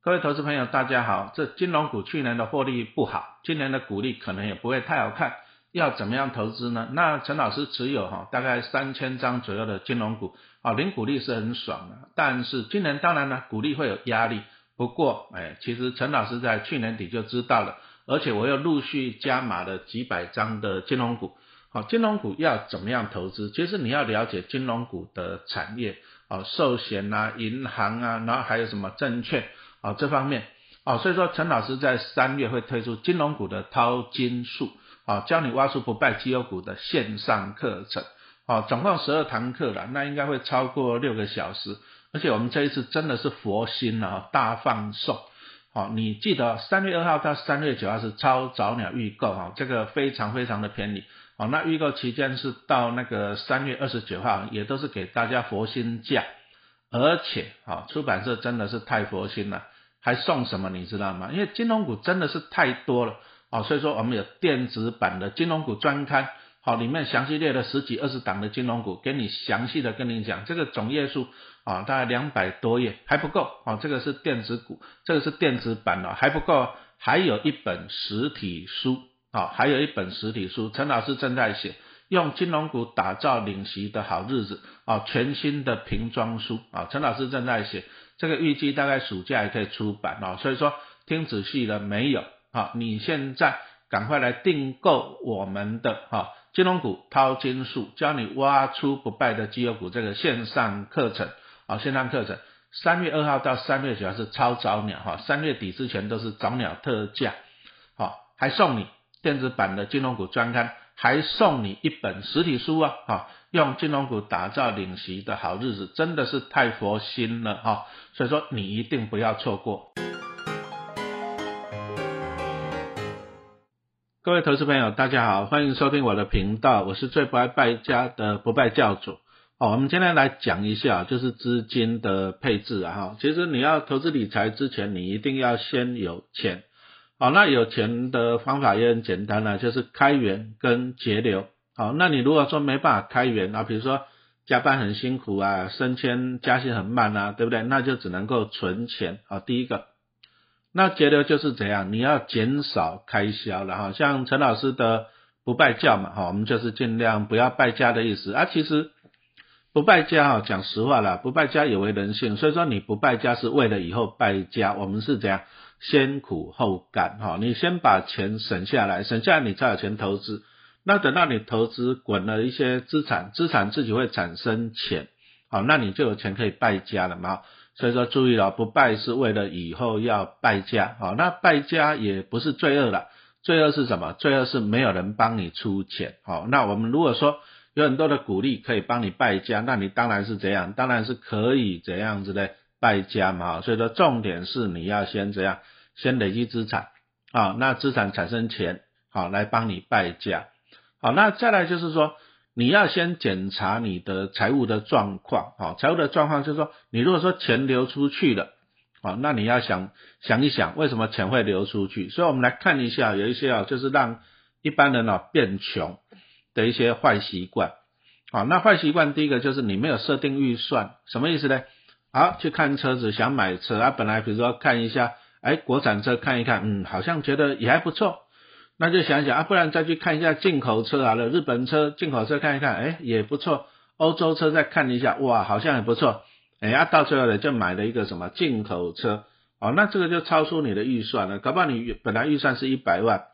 各位投资朋友，大家好。这金融股去年的获利不好，今年的股利可能也不会太好看。要怎么样投资呢？那陈老师持有哈大概三千张左右的金融股，啊，零股利是很爽的。但是今年当然呢，股利会有压力。不过，哎，其实陈老师在去年底就知道了，而且我又陆续加码了几百张的金融股。好，金融股要怎么样投资？其实你要了解金融股的产业，啊，寿险啊，银行啊，然后还有什么证券。啊，这方面，啊，所以说陈老师在三月会推出金融股的淘金术，啊，教你挖出不败绩优股的线上课程，啊，总共十二堂课了，那应该会超过六个小时，而且我们这一次真的是佛心啊，大放送，好，你记得三月二号到三月九号是超早鸟预购，哈，这个非常非常的便宜，好，那预购期间是到那个三月二十九号，也都是给大家佛心价。而且啊，出版社真的是太佛心了，还送什么你知道吗？因为金融股真的是太多了啊，所以说我们有电子版的金融股专刊，好，里面详细列了十几二十档的金融股，给你详细的跟你讲，这个总页数啊，大概两百多页还不够啊，这个是电子股，这个是电子版的还不够，还有一本实体书啊，还有一本实体书，陈老师正在写。用金融股打造领息的好日子啊！全新的瓶装书啊，陈老师正在写，这个预计大概暑假也可以出版啊。所以说听仔细了没有啊？你现在赶快来订购我们的哈金融股淘金术，教你挖出不败的绩优股这个线上课程啊！线上课程三月二号到三月九号是超早鸟哈，三月底之前都是早鸟特价，好，还送你电子版的金融股专刊。还送你一本实体书啊！哈，用金融股打造领息的好日子，真的是太佛心了哈！所以说你一定不要错过。各位投资朋友，大家好，欢迎收听我的频道，我是最不爱败家的不败教主。哦，我们今天来讲一下，就是资金的配置啊！哈，其实你要投资理财之前，你一定要先有钱。好，那有钱的方法也很简单了，就是开源跟节流。好，那你如果说没办法开源啊，比如说加班很辛苦啊，升迁加薪很慢啊，对不对？那就只能够存钱。好，第一个，那节流就是怎样？你要减少开销了哈。像陈老师的不败教嘛，哈，我们就是尽量不要败家的意思啊。其实不败家哈，讲实话啦，不败家也为人性，所以说你不败家是为了以后败家。我们是怎样？先苦后甘哈，你先把钱省下来，省下来你才有钱投资。那等到你投资滚了一些资产，资产自己会产生钱，好，那你就有钱可以败家了嘛。所以说注意了，不败是为了以后要败家，好，那败家也不是罪恶了，罪恶是什么？罪恶是没有人帮你出钱，好，那我们如果说有很多的鼓励可以帮你败家，那你当然是怎样？当然是可以怎样子的。败家嘛，所以说重点是你要先这样，先累积资产啊，那资产产生钱，好来帮你败家，好，那再来就是说，你要先检查你的财务的状况，好，财务的状况就是说，你如果说钱流出去了，好，那你要想想一想，为什么钱会流出去？所以我们来看一下，有一些啊，就是让一般人啊变穷的一些坏习惯，好，那坏习惯第一个就是你没有设定预算，什么意思呢？好，去看车子，想买车啊。本来比如说看一下，哎，国产车看一看，嗯，好像觉得也还不错，那就想想啊，不然再去看一下进口车啊了，日本车、进口车看一看，哎，也不错。欧洲车再看一下，哇，好像也不错。哎，啊，到最后呢，就买了一个什么进口车，哦，那这个就超出你的预算了。搞不好你本来预算是一百万，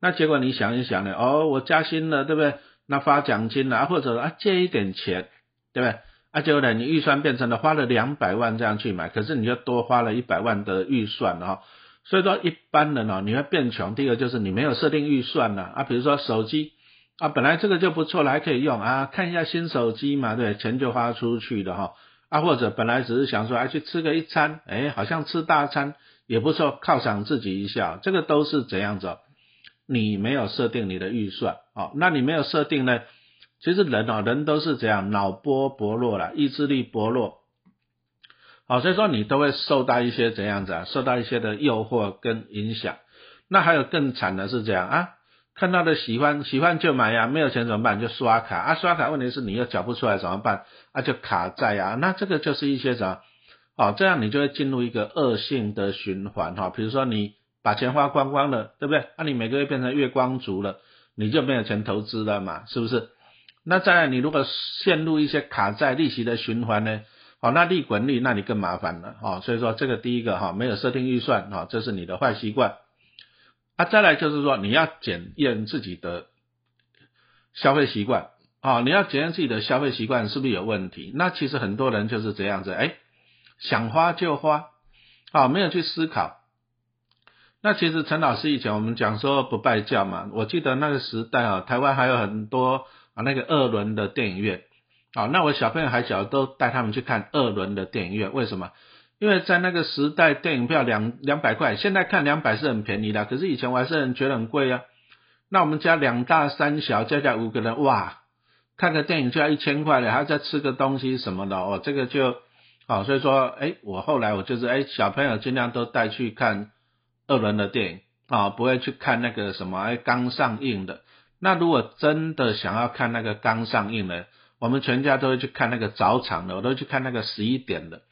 那结果你想一想呢，哦，我加薪了，对不对？那发奖金了，或者啊借一点钱，对不对？啊，结果呢，你预算变成了花了两百万这样去买，可是你就多花了一百万的预算了哈。所以说一般人哦，你会变穷。第一个就是你没有设定预算了啊，比如说手机啊，本来这个就不错了，还可以用啊，看一下新手机嘛，对，钱就花出去了哈。啊，或者本来只是想说哎去吃个一餐，哎，好像吃大餐也不错，犒赏自己一下，这个都是怎样子？你没有设定你的预算哦，那你没有设定呢？其实人哦，人都是这样，脑波薄弱了，意志力薄弱，好，所以说你都会受到一些怎样子啊，受到一些的诱惑跟影响。那还有更惨的是这样啊，看到的喜欢喜欢就买呀，没有钱怎么办？就刷卡啊，刷卡问题是你又缴不出来怎么办？啊，就卡债啊，那这个就是一些什么好，这样你就会进入一个恶性的循环哈。比如说你把钱花光光了，对不对？那你每个月变成月光族了，你就没有钱投资了嘛，是不是？那再来，你如果陷入一些卡债利息的循环呢？好，那利滚利，那你更麻烦了哈。所以说这个第一个哈，没有设定预算哈，这是你的坏习惯。啊，再来就是说你要检验自己的消费习惯啊，你要检验自己的消费习惯是不是有问题？那其实很多人就是这样子，哎，想花就花，啊，没有去思考。那其实陈老师以前我们讲说不拜教嘛，我记得那个时代啊，台湾还有很多啊那个二轮的电影院。好，那我小朋友还小，都带他们去看二轮的电影院。为什么？因为在那个时代，电影票两两百块，现在看两百是很便宜的。可是以前我还是很觉得很贵啊。那我们家两大三小，加加五个人，哇，看个电影就要一千块了，还要再吃个东西什么的哦，这个就好。所以说，哎，我后来我就是哎，小朋友尽量都带去看二轮的电影啊，不会去看那个什么哎刚上映的。那如果真的想要看那个刚上映的，我们全家都会去看那个早场的，我都去看那个十一点的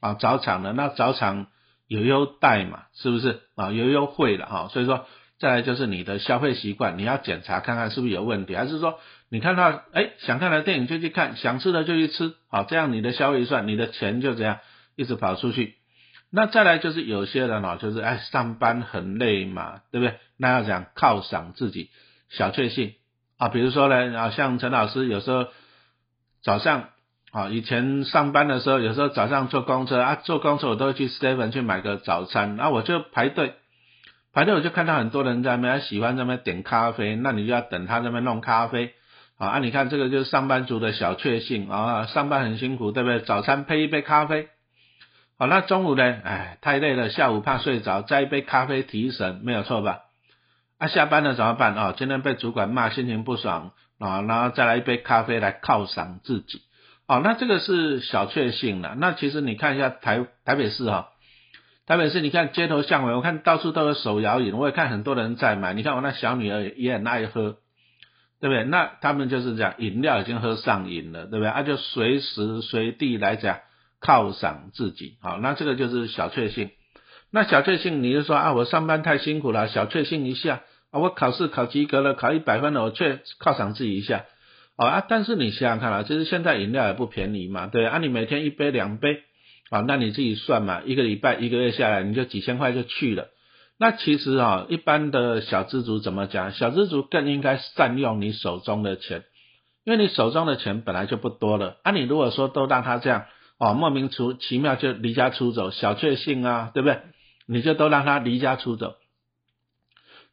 啊，早场的那早场有优待嘛，是不是啊？有优惠了哈，所以说再来就是你的消费习惯，你要检查看看是不是有问题，还是说你看到哎想看的电影就去看，想吃的就去吃，好，这样你的消费算，你的钱就这样一直跑出去。那再来就是有些人哦，就是哎上班很累嘛，对不对？那要讲犒赏自己小确幸啊，比如说呢啊，像陈老师有时候。早上啊，以前上班的时候，有时候早上坐公车啊，坐公车我都会去 Seven 去买个早餐，那我就排队，排队我就看到很多人在那边喜欢在那边点咖啡，那你就要等他那边弄咖啡啊，你看这个就是上班族的小确幸啊，上班很辛苦，对不对？早餐配一杯咖啡，好，那中午呢，哎，太累了，下午怕睡着，再一杯咖啡提神，没有错吧？啊，下班了怎么办啊？今天被主管骂，心情不爽。啊，然后再来一杯咖啡来犒赏自己，哦，那这个是小确幸了。那其实你看一下台台北市哈，台北市你看街头巷尾，我看到处都有手摇饮，我也看很多人在买。你看我那小女儿也很爱喝，对不对？那他们就是讲饮料已经喝上瘾了，对不对？啊，就随时随地来讲犒赏自己，好，那这个就是小确幸。那小确幸，你就说啊，我上班太辛苦了，小确幸一下。啊，我考试考及格了，考一百分了，我却犒赏自己一下，啊，但是你想想看啊，其实现在饮料也不便宜嘛，对，啊，你每天一杯两杯，啊，那你自己算嘛，一个礼拜一个月下来，你就几千块就去了。那其实啊，一般的小资族怎么讲？小资族更应该善用你手中的钱，因为你手中的钱本来就不多了，啊，你如果说都让他这样，哦，莫名其妙就离家出走，小确幸啊，对不对？你就都让他离家出走。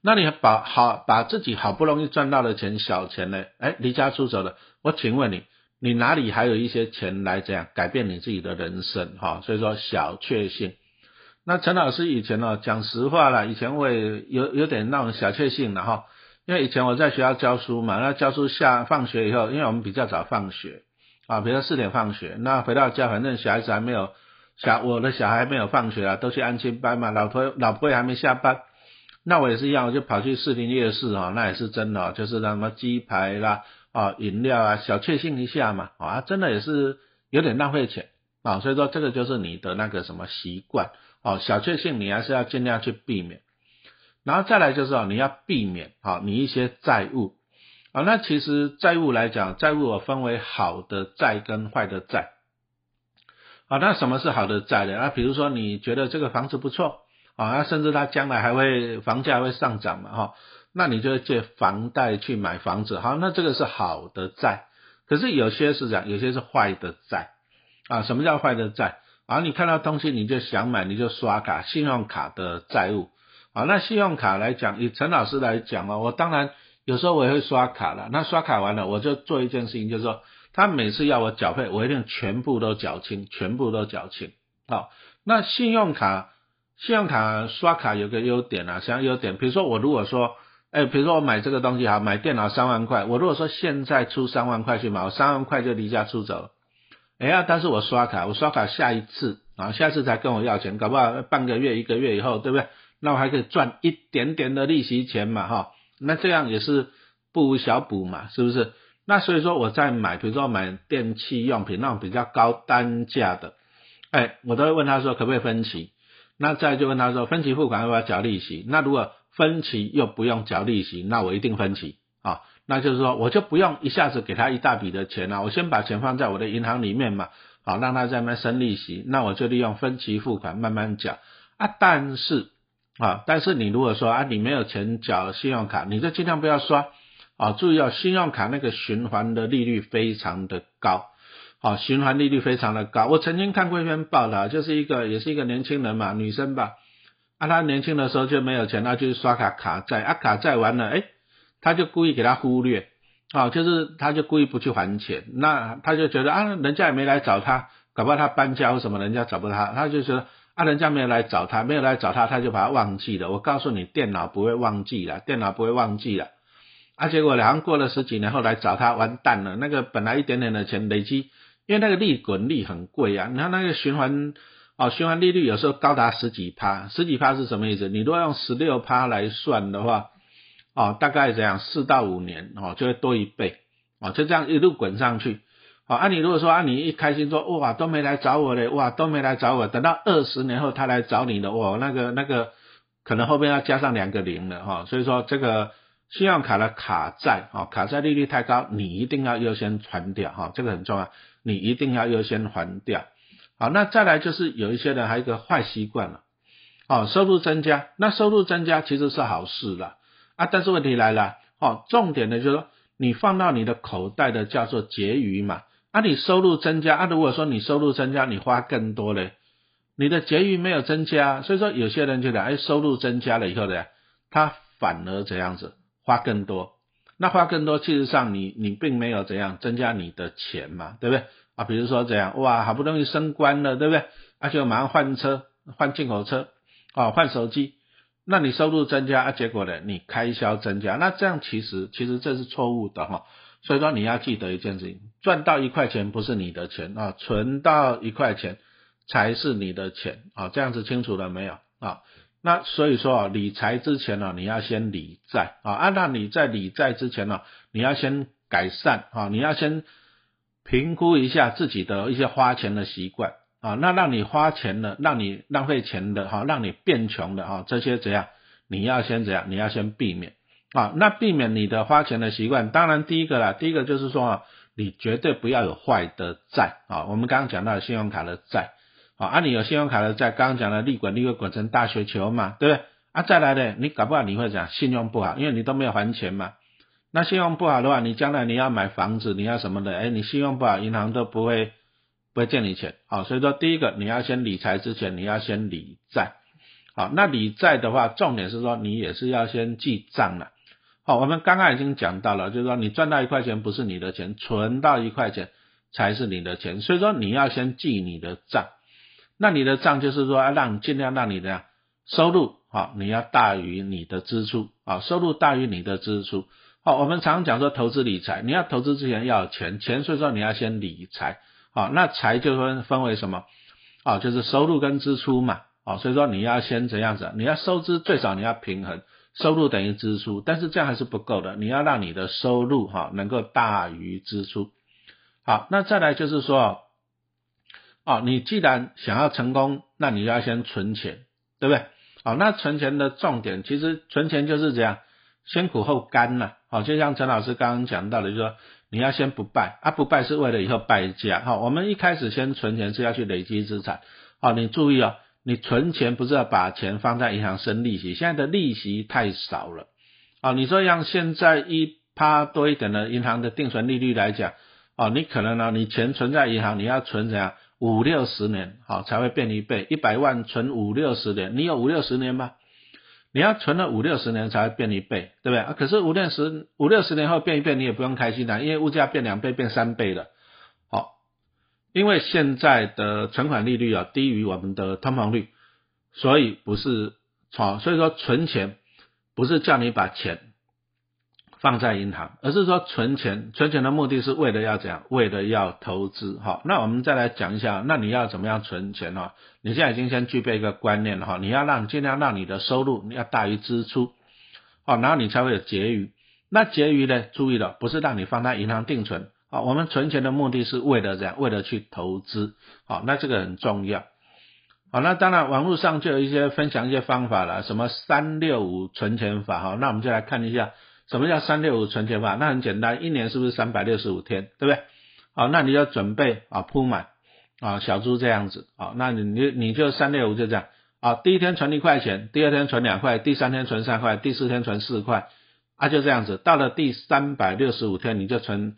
那你把好把自己好不容易赚到的钱小钱呢？哎，离家出走了。我请问你，你哪里还有一些钱来这样改变你自己的人生？哈，所以说小确幸。那陈老师以前呢，讲实话了，以前我也有有点那种小确幸的哈。因为以前我在学校教书嘛，那教书下放学以后，因为我们比较早放学啊，比如说四点放学，那回到家反正小孩子还没有小我的小孩没有放学啊，都去安亲班嘛，老婆老婆也还没下班。那我也是一样，我就跑去士林夜市啊，那也是真的，就是什么鸡排啦啊、饮料啊，小确幸一下嘛啊，真的也是有点浪费钱啊，所以说这个就是你的那个什么习惯哦，小确幸你还是要尽量去避免，然后再来就是哦，你要避免啊你一些债务啊，那其实债务来讲，债务我分为好的债跟坏的债，啊，那什么是好的债呢？啊，比如说你觉得这个房子不错。啊，那甚至他将来还会房价会上涨嘛，哈，那你就会借房贷去买房子，好，那这个是好的债。可是有些是讲，有些是坏的债，啊，什么叫坏的债？啊，你看到东西你就想买，你就刷卡，信用卡的债务，啊，那信用卡来讲，以陈老师来讲啊，我当然有时候我也会刷卡了，那刷卡完了，我就做一件事情，就是说，他每次要我缴费，我一定全部都缴清，全部都缴清，好，那信用卡。信用卡刷卡有个优点啊，什么优点，比如说我如果说，哎，比如说我买这个东西哈，买电脑三万块，我如果说现在出三万块去买，我三万块就离家出走了，哎呀，但是我刷卡，我刷卡下一次啊，下次才跟我要钱，搞不好半个月一个月以后，对不对？那我还可以赚一点点的利息钱嘛，哈，那这样也是不无小补嘛，是不是？那所以说我在买，比如说买电器用品那种比较高单价的。哎，我都会问他说可不可以分期？那再就问他说分期付款要不要缴利息？那如果分期又不用缴利息，那我一定分期啊。那就是说我就不用一下子给他一大笔的钱啊，我先把钱放在我的银行里面嘛，好让他在那边生利息，那我就利用分期付款慢慢缴啊。但是啊，但是你如果说啊你没有钱缴信用卡，你就尽量不要刷啊，注意哦，信用卡那个循环的利率非常的高。好，循环利率非常的高。我曾经看过一篇报道，就是一个也是一个年轻人嘛，女生吧，啊，她年轻的时候就没有钱，那就是刷卡卡债，啊，卡债完了，哎，他就故意给他忽略，啊，就是他就故意不去还钱，那他就觉得啊，人家也没来找他，搞不好他搬家或什么，人家找不到他，他就觉得啊，人家没有来找他，没有来找他，他就把他忘记了。我告诉你，电脑不会忘记了，电脑不会忘记了。啊，结果好像过了十几年后来找他，完蛋了，那个本来一点点的钱累积。因为那个利滚利很贵啊，你看那个循环啊，循环利率有时候高达十几趴，十几趴是什么意思？你如果用十六趴来算的话，哦，大概这样四到五年哦，就会多一倍哦，就这样一路滚上去。好，啊，你如果说啊，你一开心说哇都没来找我嘞，哇都没来找我，等到二十年后他来找你了，哇那个那个可能后面要加上两个零了哈，所以说这个信用卡的卡债啊，卡债利率太高，你一定要优先还掉哈，这个很重要。你一定要优先还掉，好，那再来就是有一些人还有一个坏习惯了，哦，收入增加，那收入增加其实是好事了啊，但是问题来了，哦，重点的就是说你放到你的口袋的叫做结余嘛，啊，你收入增加啊，如果说你收入增加，你花更多嘞，你的结余没有增加，所以说有些人觉得，哎，收入增加了以后呢，他反而这样子花更多。那花更多，其实上你你并没有怎样增加你的钱嘛，对不对啊？比如说怎样，哇，好不容易升官了，对不对？而且马上换车，换进口车，啊，换手机，那你收入增加啊，结果呢，你开销增加，那这样其实其实这是错误的哈。所以说你要记得一件事情，赚到一块钱不是你的钱啊，存到一块钱才是你的钱啊，这样子清楚了没有啊？那所以说啊，理财之前呢，你要先理债啊。按照你在理债之前呢，你要先改善啊，你要先评估一下自己的一些花钱的习惯啊。那让你花钱的，让你浪费钱的哈，让你变穷的哈，这些怎样？你要先怎样？你要先避免啊。那避免你的花钱的习惯，当然第一个啦，第一个就是说啊，你绝对不要有坏的债啊。我们刚刚讲到信用卡的债。啊，啊，你有信用卡的，在刚刚讲的利滚利会滚成大雪球嘛，对不对？啊，再来的，你搞不好你会讲信用不好，因为你都没有还钱嘛。那信用不好的话，你将来你要买房子，你要什么的？哎，你信用不好，银行都不会不会借你钱。好，所以说第一个你要先理财之前，你要先理债。好，那理债的话，重点是说你也是要先记账了。好，我们刚刚已经讲到了，就是说你赚到一块钱不是你的钱，存到一块钱才是你的钱。所以说你要先记你的账。那你的账就是说，要让尽量让你的收入好，你要大于你的支出啊，收入大于你的支出。好，我们常讲说投资理财，你要投资之前要有钱，钱所以说你要先理财。好，那财就分分为什么？啊，就是收入跟支出嘛。啊，所以说你要先怎样子？你要收支最少你要平衡，收入等于支出，但是这样还是不够的，你要让你的收入哈能够大于支出。好，那再来就是说。哦，你既然想要成功，那你要先存钱，对不对？好，那存钱的重点，其实存钱就是这样，先苦后甘呐。好，就像陈老师刚刚讲到的，就说你要先不败啊，不败是为了以后败家。好，我们一开始先存钱是要去累积资产。好，你注意哦，你存钱不是要把钱放在银行生利息，现在的利息太少了。啊，你说像现在一趴多一点的银行的定存利率来讲，哦，你可能呢，你钱存在银行，你要存怎样？五六十年，好才会变一倍。一百万存五六十年，你有五六十年吗？你要存了五六十年才会变一倍，对不对啊？可是五六十五六十年后变一倍，你也不用开心的，因为物价变两倍变三倍了。好，因为现在的存款利率啊低于我们的通膨率，所以不是好，所以说存钱不是叫你把钱。放在银行，而是说存钱，存钱的目的是为了要怎样？为了要投资，哈。那我们再来讲一下，那你要怎么样存钱呢？你现在已经先具备一个观念了，哈，你要让尽量让你的收入你要大于支出，好，然后你才会有结余。那结余呢？注意了，不是让你放在银行定存，啊，我们存钱的目的是为了这样，为了去投资，好，那这个很重要。好，那当然网络上就有一些分享一些方法了，什么三六五存钱法，哈，那我们就来看一下什么叫三六五存钱法。那很简单，一年是不是三百六十五天，对不对？好，那你要准备啊铺满啊小猪这样子，好，那你你你就三六五就这样，啊，第一天存一块钱，第二天存两块，第三天存三块，第四天存四块，啊就这样子，到了第三百六十五天你就存。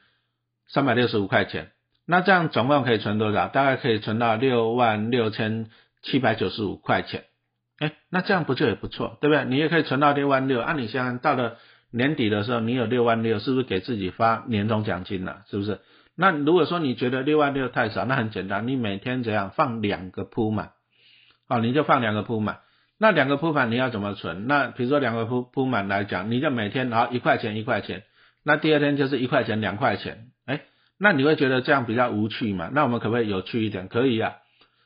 三百六十五块钱，那这样总共可以存多少？大概可以存到六万六千七百九十五块钱。哎，那这样不就也不错，对不对？你也可以存到六万六。按你想想，到了年底的时候，你有六万六，是不是给自己发年终奖金了？是不是？那如果说你觉得六万六太少，那很简单，你每天怎样放两个铺满？好，你就放两个铺满。那两个铺满你要怎么存？那比如说两个铺铺满来讲，你就每天好一块钱一块钱。那第二天就是一块钱两块钱。哎那你会觉得这样比较无趣嘛？那我们可不可以有趣一点？可以呀。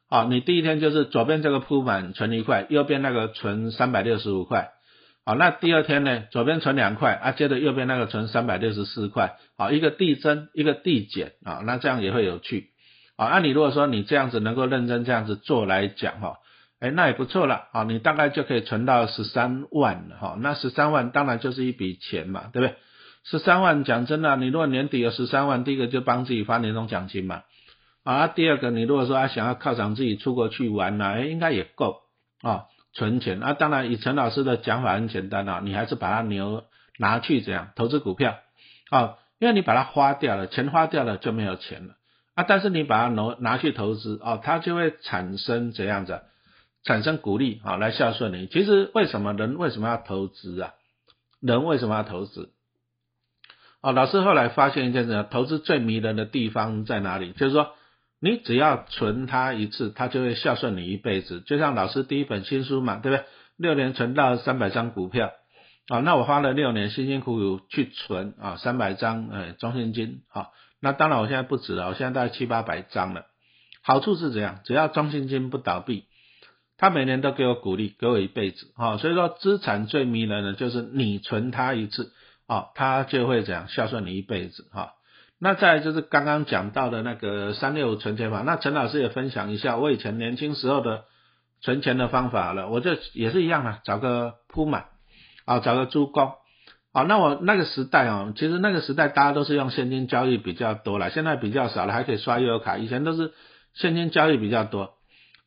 好，你第一天就是左边这个铺满存一块，右边那个存三百六十五块。好，那第二天呢，左边存两块啊，接着右边那个存三百六十四块。好，一个递增，一个递减啊，那这样也会有趣。好，那你如果说你这样子能够认真这样子做来讲哈，哎，那也不错了。好，你大概就可以存到十三万了哈。那十三万当然就是一笔钱嘛，对不对？十三万，讲真的，你如果年底有十三万，第一个就帮自己发年终奖金嘛，啊，第二个你如果说啊想要犒赏自己出国去玩呢，哎，应该也够啊，存钱啊，当然以陈老师的讲法很简单啊，你还是把它牛拿去怎样投资股票啊，因为你把它花掉了，钱花掉了就没有钱了啊，但是你把它拿拿去投资啊，它就会产生怎样子，产生鼓励啊，来孝顺你。其实为什么人为什么要投资啊？人为什么要投资？哦，老师后来发现一件事，投资最迷人的地方在哪里？就是说，你只要存它一次，它就会孝顺你一辈子。就像老师第一本新书嘛，对不对？六年存到三百张股票，啊，那我花了六年辛辛苦苦去存啊，三百张呃中信金，啊，那当然我现在不止了，我现在大概七八百张了。好处是怎样？只要中信金不倒闭，他每年都给我鼓励，给我一辈子，啊，所以说资产最迷人的就是你存它一次。啊，他就会怎样孝顺你一辈子哈。那再就是刚刚讲到的那个三六五存钱法，那陈老师也分享一下我以前年轻时候的存钱的方法了。我就也是一样的，找个铺满，啊，找个猪工。啊，那我那个时代哦，其实那个时代大家都是用现金交易比较多了，现在比较少了，还可以刷悠游卡。以前都是现金交易比较多，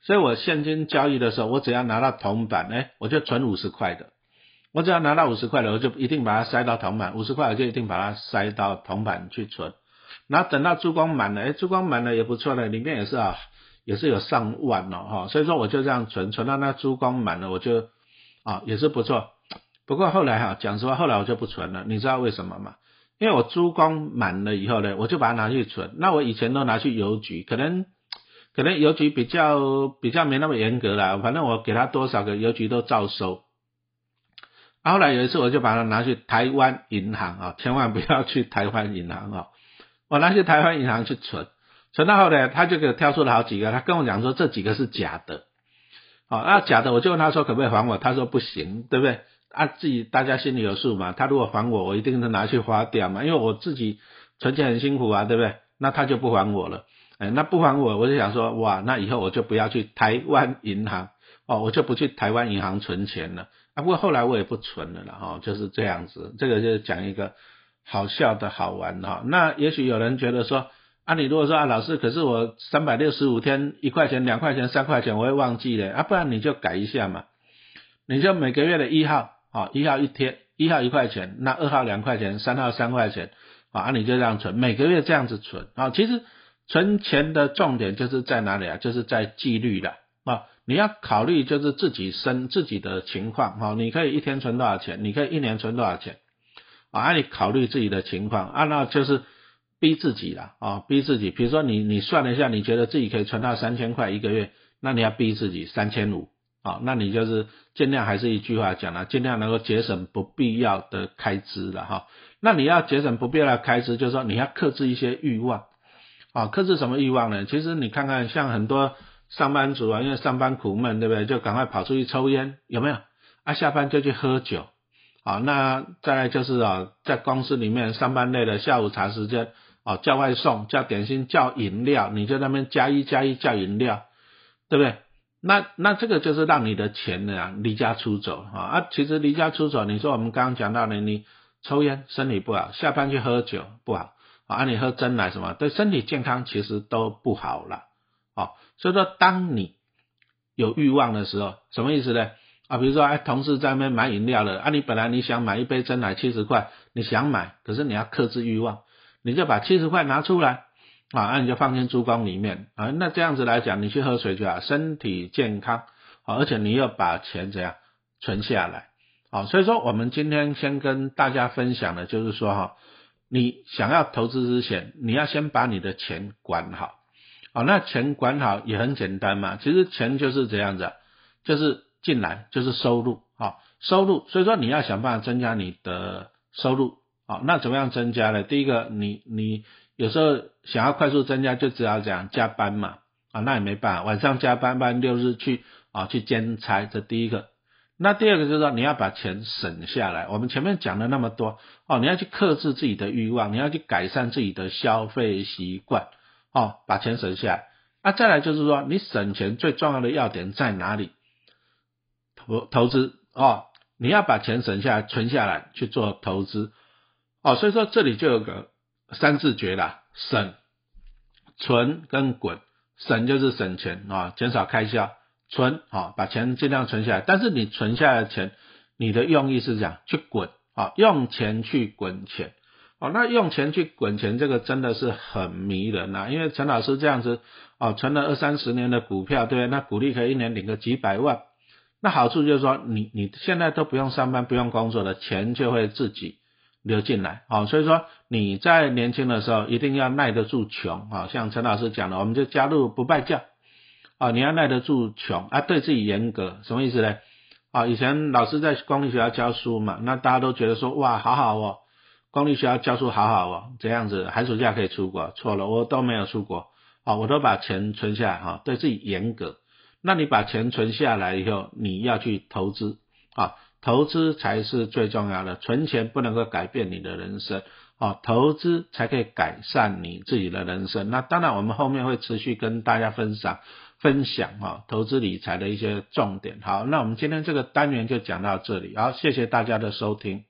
所以我现金交易的时候，我只要拿到铜板，哎，我就存五十块的。我只要拿到五十块了，我就一定把它塞到铜板，五十块我就一定把它塞到铜板去存。然后等到珠光满了，哎，珠光满了也不错的，里面也是啊，也是有上万哦，哈，所以说我就这样存，存到那珠光满了，我就啊也是不错。不过后来哈，讲实话，后来我就不存了，你知道为什么吗？因为我珠光满了以后呢，我就把它拿去存。那我以前都拿去邮局，可能可能邮局比较比较没那么严格啦，反正我给他多少个邮局都照收。后来有一次，我就把它拿去台湾银行啊，千万不要去台湾银行啊！我拿去台湾银行去存，存到后来，他就给挑出了好几个，他跟我讲说这几个是假的，好，那假的我就问他说可不可以还我，他说不行，对不对？啊，自己大家心里有数嘛，他如果还我，我一定是拿去花掉嘛，因为我自己存钱很辛苦啊，对不对？那他就不还我了，哎，那不还我，我就想说哇，那以后我就不要去台湾银行哦，我就不去台湾银行存钱了。啊不过后来我也不存了了哈，就是这样子。这个就是讲一个好笑的好玩哈。那也许有人觉得说，啊，你如果说啊，老师，可是我三百六十五天一块钱、两块钱、三块钱我会忘记了啊，不然你就改一下嘛。你就每个月的一号啊，一号一天，一号一块钱，那二号两块钱，三号三块钱啊，你就这样存，每个月这样子存啊。其实存钱的重点就是在哪里啊？就是在纪律的啊。你要考虑就是自己生自己的情况哈，你可以一天存多少钱，你可以一年存多少钱啊？你考虑自己的情况啊，那就是逼自己了啊，逼自己。比如说你你算了一下，你觉得自己可以存到三千块一个月，那你要逼自己三千五啊，那你就是尽量还是一句话讲了，尽量能够节省不必要的开支了哈。那你要节省不必要的开支，就是说你要克制一些欲望啊，克制什么欲望呢？其实你看看像很多。上班族啊，因为上班苦闷，对不对？就赶快跑出去抽烟，有没有？啊，下班就去喝酒，啊，那再来就是啊，在公司里面上班累了，下午茶时间，哦，叫外送、叫点心、叫饮料，你就在那边加一加一叫饮料，对不对？那那这个就是让你的钱呢离家出走啊啊！其实离家出走，你说我们刚刚讲到的，你抽烟身体不好，下班去喝酒不好啊，你喝真奶什么对身体健康其实都不好了啊。所以说，当你有欲望的时候，什么意思呢？啊，比如说哎，同事在那边买饮料了啊，你本来你想买一杯真奶七十块，你想买，可是你要克制欲望，你就把七十块拿出来。啊，那你就放进珠光里面啊，那这样子来讲，你去喝水就好，身体健康啊，而且你又把钱怎样存下来，好，所以说我们今天先跟大家分享的就是说哈，你想要投资之前，你要先把你的钱管好，好，那钱管好也很简单嘛，其实钱就是这样子，就是进来就是收入，好，收入，所以说你要想办法增加你的收入，好，那怎么样增加呢？第一个，你你。有时候想要快速增加，就只要讲加班嘛，啊，那也没办法，晚上加班，班六日去啊去兼差，这第一个。那第二个就是说你要把钱省下来。我们前面讲了那么多，哦，你要去克制自己的欲望，你要去改善自己的消费习惯，哦，把钱省下来。啊，再来就是说你省钱最重要的要点在哪里？投投资哦，你要把钱省下来，存下来去做投资，哦，所以说这里就有个。三字诀啦，省、存跟滚。省就是省钱啊，减少开销；存啊，把钱尽量存下来。但是你存下来的钱，你的用意是讲去滚啊，用钱去滚钱。哦，那用钱去滚钱，这个真的是很迷人呐。因为陈老师这样子哦，存了二三十年的股票，对那股利可以一年领个几百万。那好处就是说，你你现在都不用上班，不用工作了钱就会自己。流进来，好，所以说你在年轻的时候一定要耐得住穷，啊，像陈老师讲的，我们就加入不败教，啊，你要耐得住穷，啊，对自己严格，什么意思呢？啊，以前老师在公立学校教书嘛，那大家都觉得说，哇，好好哦，公立学校教书好好哦，这样子寒暑假可以出国，错了，我都没有出国，啊，我都把钱存下来，哈，对自己严格，那你把钱存下来以后，你要去投资，啊。投资才是最重要的，存钱不能够改变你的人生，啊，投资才可以改善你自己的人生。那当然，我们后面会持续跟大家分享分享啊，投资理财的一些重点。好，那我们今天这个单元就讲到这里，好，谢谢大家的收听。